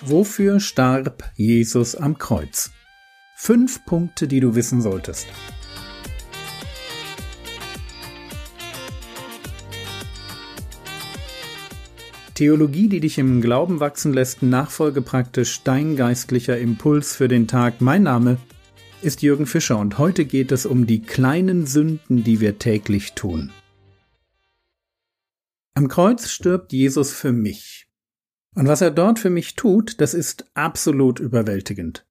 Wofür starb Jesus am Kreuz? Fünf Punkte, die du wissen solltest. Theologie, die dich im Glauben wachsen lässt, nachfolge praktisch dein geistlicher Impuls für den Tag. Mein Name ist Jürgen Fischer und heute geht es um die kleinen Sünden, die wir täglich tun. Am Kreuz stirbt Jesus für mich. Und was er dort für mich tut, das ist absolut überwältigend.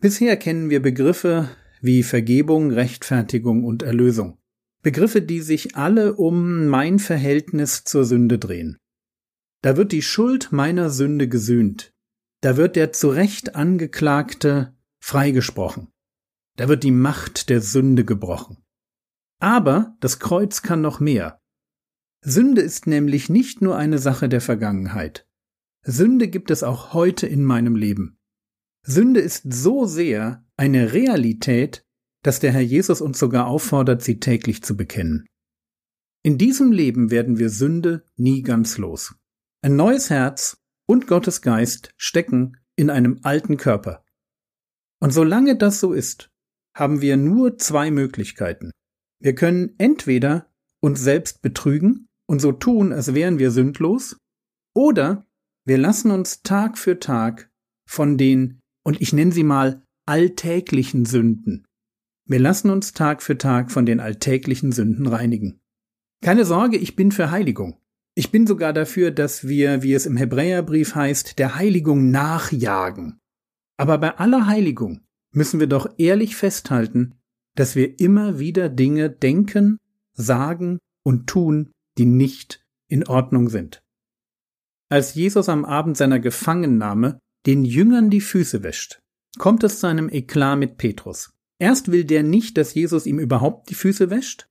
Bisher kennen wir Begriffe wie Vergebung, Rechtfertigung und Erlösung. Begriffe, die sich alle um mein Verhältnis zur Sünde drehen. Da wird die Schuld meiner Sünde gesühnt. Da wird der zu Recht Angeklagte freigesprochen. Da wird die Macht der Sünde gebrochen. Aber das Kreuz kann noch mehr. Sünde ist nämlich nicht nur eine Sache der Vergangenheit. Sünde gibt es auch heute in meinem Leben. Sünde ist so sehr eine Realität, dass der Herr Jesus uns sogar auffordert, sie täglich zu bekennen. In diesem Leben werden wir Sünde nie ganz los. Ein neues Herz und Gottes Geist stecken in einem alten Körper. Und solange das so ist, haben wir nur zwei Möglichkeiten. Wir können entweder uns selbst betrügen und so tun, als wären wir sündlos, oder wir lassen uns Tag für Tag von den, und ich nenne sie mal, alltäglichen Sünden. Wir lassen uns Tag für Tag von den alltäglichen Sünden reinigen. Keine Sorge, ich bin für Heiligung. Ich bin sogar dafür, dass wir, wie es im Hebräerbrief heißt, der Heiligung nachjagen. Aber bei aller Heiligung müssen wir doch ehrlich festhalten, dass wir immer wieder Dinge denken, sagen und tun, die nicht in Ordnung sind. Als Jesus am Abend seiner Gefangennahme den Jüngern die Füße wäscht, kommt es zu einem Eklat mit Petrus. Erst will der nicht, dass Jesus ihm überhaupt die Füße wäscht,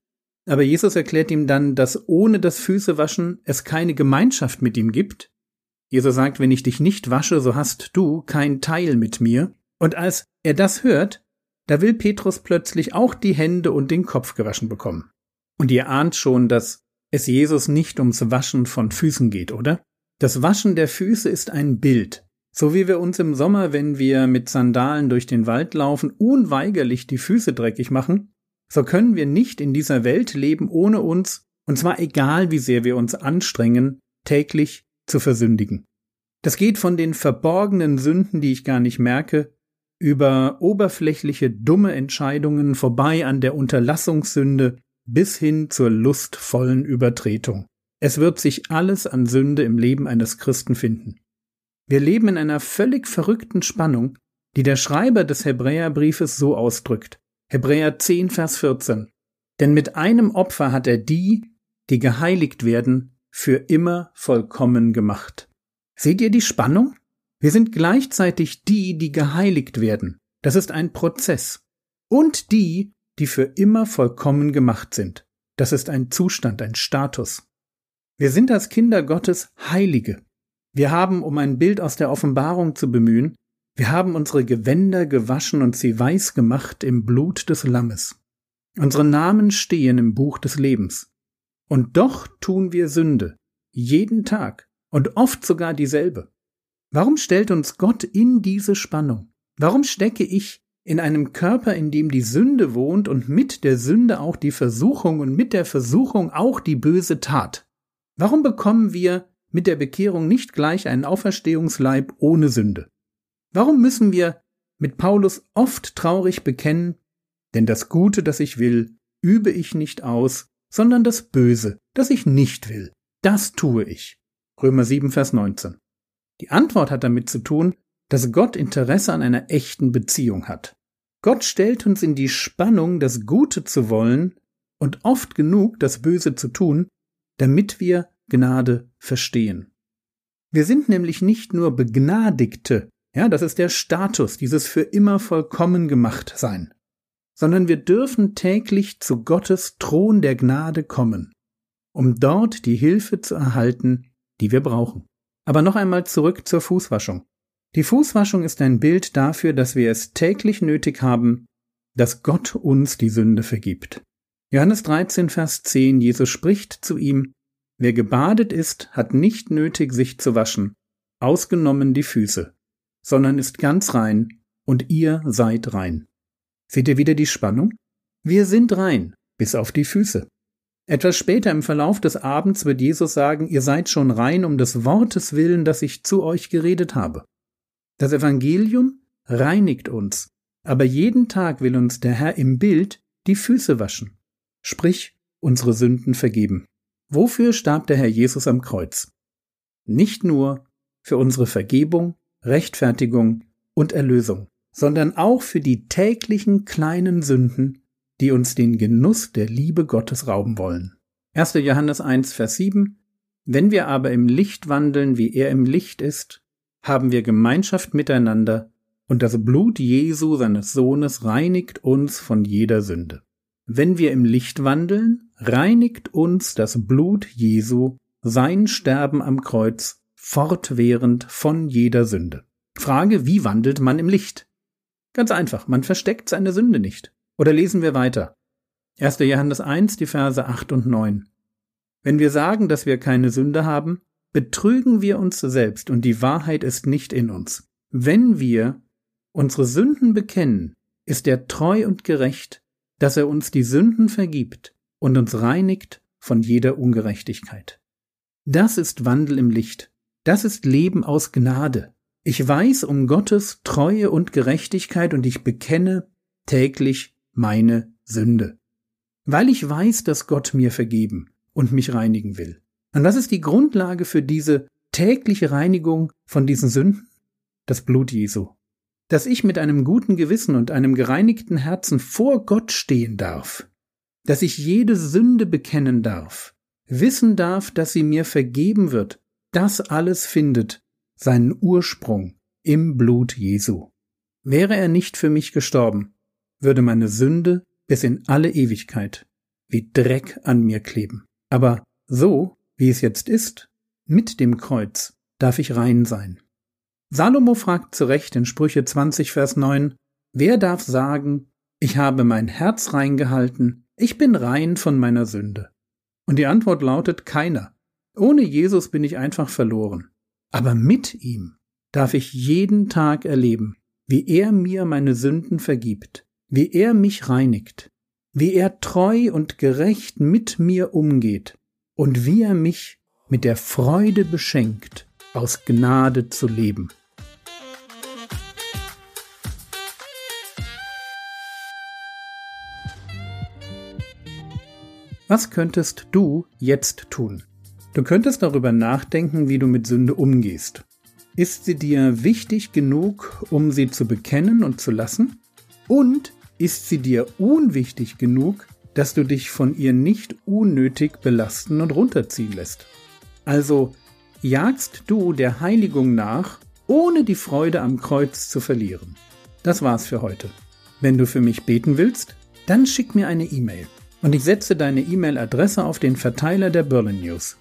aber Jesus erklärt ihm dann, dass ohne das Füßewaschen es keine Gemeinschaft mit ihm gibt. Jesus sagt, wenn ich dich nicht wasche, so hast du kein Teil mit mir. Und als er das hört, da will Petrus plötzlich auch die Hände und den Kopf gewaschen bekommen. Und ihr ahnt schon, dass es Jesus nicht ums Waschen von Füßen geht, oder? Das Waschen der Füße ist ein Bild. So wie wir uns im Sommer, wenn wir mit Sandalen durch den Wald laufen, unweigerlich die Füße dreckig machen, so können wir nicht in dieser Welt leben, ohne uns, und zwar egal wie sehr wir uns anstrengen, täglich zu versündigen. Das geht von den verborgenen Sünden, die ich gar nicht merke, über oberflächliche dumme Entscheidungen vorbei an der Unterlassungssünde bis hin zur lustvollen Übertretung. Es wird sich alles an Sünde im Leben eines Christen finden. Wir leben in einer völlig verrückten Spannung, die der Schreiber des Hebräerbriefes so ausdrückt. Hebräer 10, Vers 14. Denn mit einem Opfer hat er die, die geheiligt werden, für immer vollkommen gemacht. Seht ihr die Spannung? Wir sind gleichzeitig die, die geheiligt werden. Das ist ein Prozess. Und die, die für immer vollkommen gemacht sind. Das ist ein Zustand, ein Status. Wir sind als Kinder Gottes Heilige. Wir haben, um ein Bild aus der Offenbarung zu bemühen, wir haben unsere Gewänder gewaschen und sie weiß gemacht im Blut des Lammes. Unsere Namen stehen im Buch des Lebens. Und doch tun wir Sünde, jeden Tag und oft sogar dieselbe. Warum stellt uns Gott in diese Spannung? Warum stecke ich in einem Körper, in dem die Sünde wohnt und mit der Sünde auch die Versuchung und mit der Versuchung auch die böse Tat? Warum bekommen wir mit der Bekehrung nicht gleich einen Auferstehungsleib ohne Sünde? Warum müssen wir mit Paulus oft traurig bekennen, denn das Gute, das ich will, übe ich nicht aus, sondern das Böse, das ich nicht will, das tue ich. Römer 7, Vers 19. Die Antwort hat damit zu tun, dass Gott Interesse an einer echten Beziehung hat. Gott stellt uns in die Spannung, das Gute zu wollen und oft genug das Böse zu tun, damit wir Gnade verstehen. Wir sind nämlich nicht nur Begnadigte, ja, das ist der Status, dieses für immer vollkommen gemacht sein, sondern wir dürfen täglich zu Gottes Thron der Gnade kommen, um dort die Hilfe zu erhalten, die wir brauchen. Aber noch einmal zurück zur Fußwaschung. Die Fußwaschung ist ein Bild dafür, dass wir es täglich nötig haben, dass Gott uns die Sünde vergibt. Johannes 13, Vers 10, Jesus spricht zu ihm, Wer gebadet ist, hat nicht nötig, sich zu waschen, ausgenommen die Füße, sondern ist ganz rein, und ihr seid rein. Seht ihr wieder die Spannung? Wir sind rein, bis auf die Füße. Etwas später im Verlauf des Abends wird Jesus sagen, ihr seid schon rein um des Wortes willen, das ich zu euch geredet habe. Das Evangelium reinigt uns, aber jeden Tag will uns der Herr im Bild die Füße waschen, sprich unsere Sünden vergeben. Wofür starb der Herr Jesus am Kreuz? Nicht nur für unsere Vergebung, Rechtfertigung und Erlösung, sondern auch für die täglichen kleinen Sünden, die uns den Genuss der Liebe Gottes rauben wollen. 1. Johannes 1, Vers 7 Wenn wir aber im Licht wandeln, wie er im Licht ist, haben wir Gemeinschaft miteinander, und das Blut Jesu, seines Sohnes, reinigt uns von jeder Sünde. Wenn wir im Licht wandeln, reinigt uns das Blut Jesu, sein Sterben am Kreuz, fortwährend von jeder Sünde. Frage, wie wandelt man im Licht? Ganz einfach, man versteckt seine Sünde nicht. Oder lesen wir weiter. 1. Johannes 1, die Verse 8 und 9. Wenn wir sagen, dass wir keine Sünde haben, betrügen wir uns selbst und die Wahrheit ist nicht in uns. Wenn wir unsere Sünden bekennen, ist er treu und gerecht, dass er uns die Sünden vergibt und uns reinigt von jeder Ungerechtigkeit. Das ist Wandel im Licht. Das ist Leben aus Gnade. Ich weiß um Gottes Treue und Gerechtigkeit und ich bekenne täglich meine Sünde. Weil ich weiß, dass Gott mir vergeben und mich reinigen will. Und was ist die Grundlage für diese tägliche Reinigung von diesen Sünden? Das Blut Jesu. Dass ich mit einem guten Gewissen und einem gereinigten Herzen vor Gott stehen darf. Dass ich jede Sünde bekennen darf. Wissen darf, dass sie mir vergeben wird. Das alles findet seinen Ursprung im Blut Jesu. Wäre er nicht für mich gestorben, würde meine Sünde bis in alle Ewigkeit wie Dreck an mir kleben. Aber so, wie es jetzt ist, mit dem Kreuz darf ich rein sein. Salomo fragt zu Recht in Sprüche 20, Vers 9, Wer darf sagen, ich habe mein Herz reingehalten, ich bin rein von meiner Sünde? Und die Antwort lautet keiner. Ohne Jesus bin ich einfach verloren. Aber mit ihm darf ich jeden Tag erleben, wie er mir meine Sünden vergibt, wie er mich reinigt, wie er treu und gerecht mit mir umgeht und wie er mich mit der Freude beschenkt, aus Gnade zu leben. Was könntest du jetzt tun? Du könntest darüber nachdenken, wie du mit Sünde umgehst. Ist sie dir wichtig genug, um sie zu bekennen und zu lassen? Und ist sie dir unwichtig genug, dass du dich von ihr nicht unnötig belasten und runterziehen lässt? Also jagst du der Heiligung nach, ohne die Freude am Kreuz zu verlieren. Das war's für heute. Wenn du für mich beten willst, dann schick mir eine E-Mail und ich setze deine E-Mail-Adresse auf den Verteiler der Berlin News.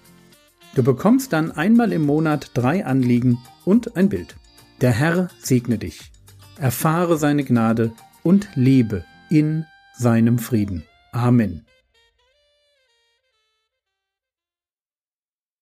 Du bekommst dann einmal im Monat drei Anliegen und ein Bild. Der Herr segne dich. Erfahre seine Gnade und lebe in seinem Frieden. Amen.